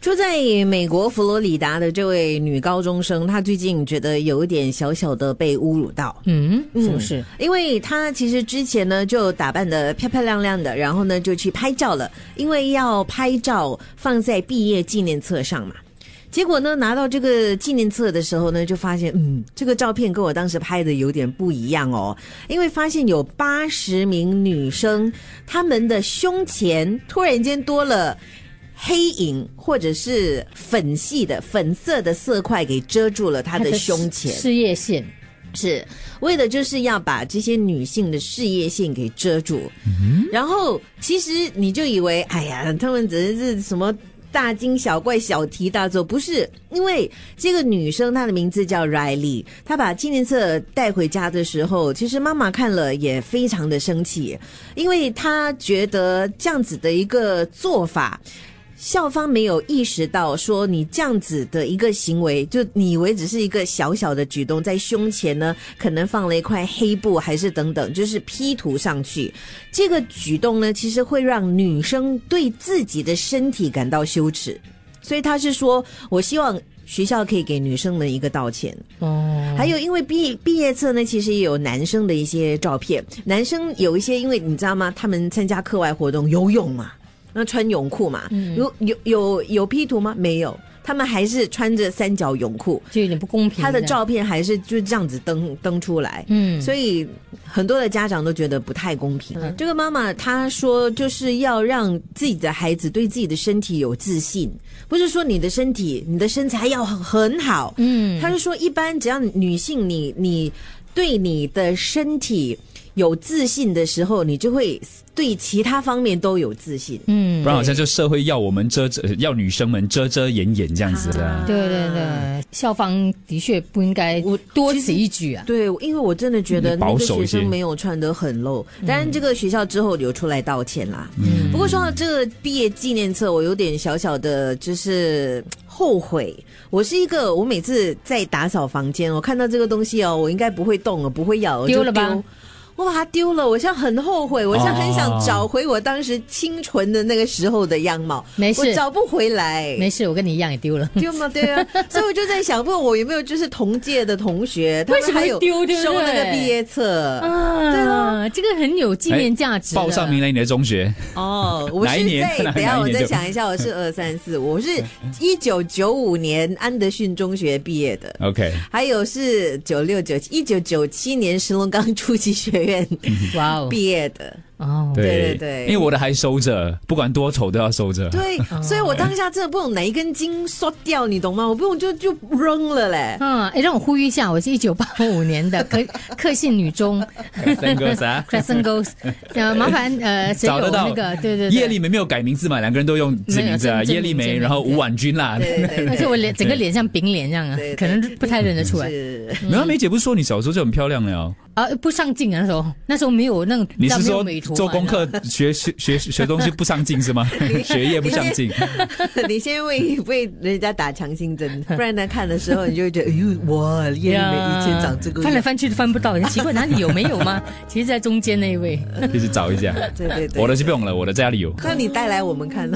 住在美国佛罗里达的这位女高中生，她最近觉得有一点小小的被侮辱到。嗯，是不是？因为她其实之前呢就打扮的漂漂亮亮的，然后呢就去拍照了，因为要拍照放在毕业纪念册上嘛。结果呢，拿到这个纪念册的时候呢，就发现，嗯，这个照片跟我当时拍的有点不一样哦。因为发现有八十名女生，她们的胸前突然间多了黑影或者是粉系的粉色的色块，给遮住了她的胸前。事业线是为的就是要把这些女性的事业线给遮住。然后其实你就以为，哎呀，他们只是什么。大惊小怪、小题大做，不是因为这个女生她的名字叫 Riley，她把纪念册带回家的时候，其实妈妈看了也非常的生气，因为她觉得这样子的一个做法。校方没有意识到，说你这样子的一个行为，就你以为只是一个小小的举动，在胸前呢，可能放了一块黑布，还是等等，就是 P 图上去。这个举动呢，其实会让女生对自己的身体感到羞耻，所以他是说，我希望学校可以给女生们一个道歉。哦，还有，因为毕毕业册呢，其实也有男生的一些照片，男生有一些，因为你知道吗？他们参加课外活动，游泳嘛。那穿泳裤嘛？有有有有 P 图吗？没有，他们还是穿着三角泳裤，就有点不公平。他的照片还是就这样子登登出来，嗯，所以很多的家长都觉得不太公平。这个妈妈她说，就是要让自己的孩子对自己的身体有自信，不是说你的身体、你的身材要很好，嗯，她是说一般只要女性，你你对你的身体。有自信的时候，你就会对其他方面都有自信。嗯，不然好像就社会要我们遮遮，要女生们遮遮掩掩这样子的。对对对，校方的确不应该我多此一举啊。对，因为我真的觉得那个学生没有穿得很露。当然，这个学校之后有出来道歉啦。嗯，不过说到这个毕业纪念册，我有点小小的，就是后悔。我是一个，我每次在打扫房间，我看到这个东西哦，我应该不会动了，不会咬，丢了吧。我把它丢了，我现在很后悔，我现在很想找回我当时清纯的那个时候的样貌。没事，我找不回来。没事，我跟你一样也丢了。丢吗？对啊，所以我就在想，问我有没有就是同届的同学，为什么有丢收那个毕业册？啊，对了，这个很有纪念价值。报上名来你的中学哦，我是在等下我再想一下，我是二三四，我是一九九五年安德逊中学毕业的。OK，还有是九六九七一九九七年石龙岗初级学院。哇哦！毕业的。哦，对对对，因为我的还收着，不管多丑都要收着。对，所以我当下真的不懂哪一根筋缩掉，你懂吗？我不用就就扔了嘞。嗯，哎，让我呼吁一下，我是一九八五年的克克信女中。？Crescent Girls。呃，麻烦呃，找得到那个？对对。叶丽梅没有改名字嘛？两个人都用这名字啊，叶丽梅，然后吴婉君啦。对 对。而且我脸整个脸像饼脸这样啊，可能不太认得出来。苗梅姐不是说你小时候就很漂亮了呀？啊，不上镜啊，那时候那时候没有那种。你是说做功课？学学学学东西不上进是吗？学业不上进。你先 为为人家打强心针，不然呢看的时候你就会觉得，哎呦，哇，叶丽梅以前长这个，翻来翻去都翻不到，奇怪哪里有没有吗？其实，在中间那一位，其实找一下。对对对，我的是不用了，我的家里有。那你带来我们看。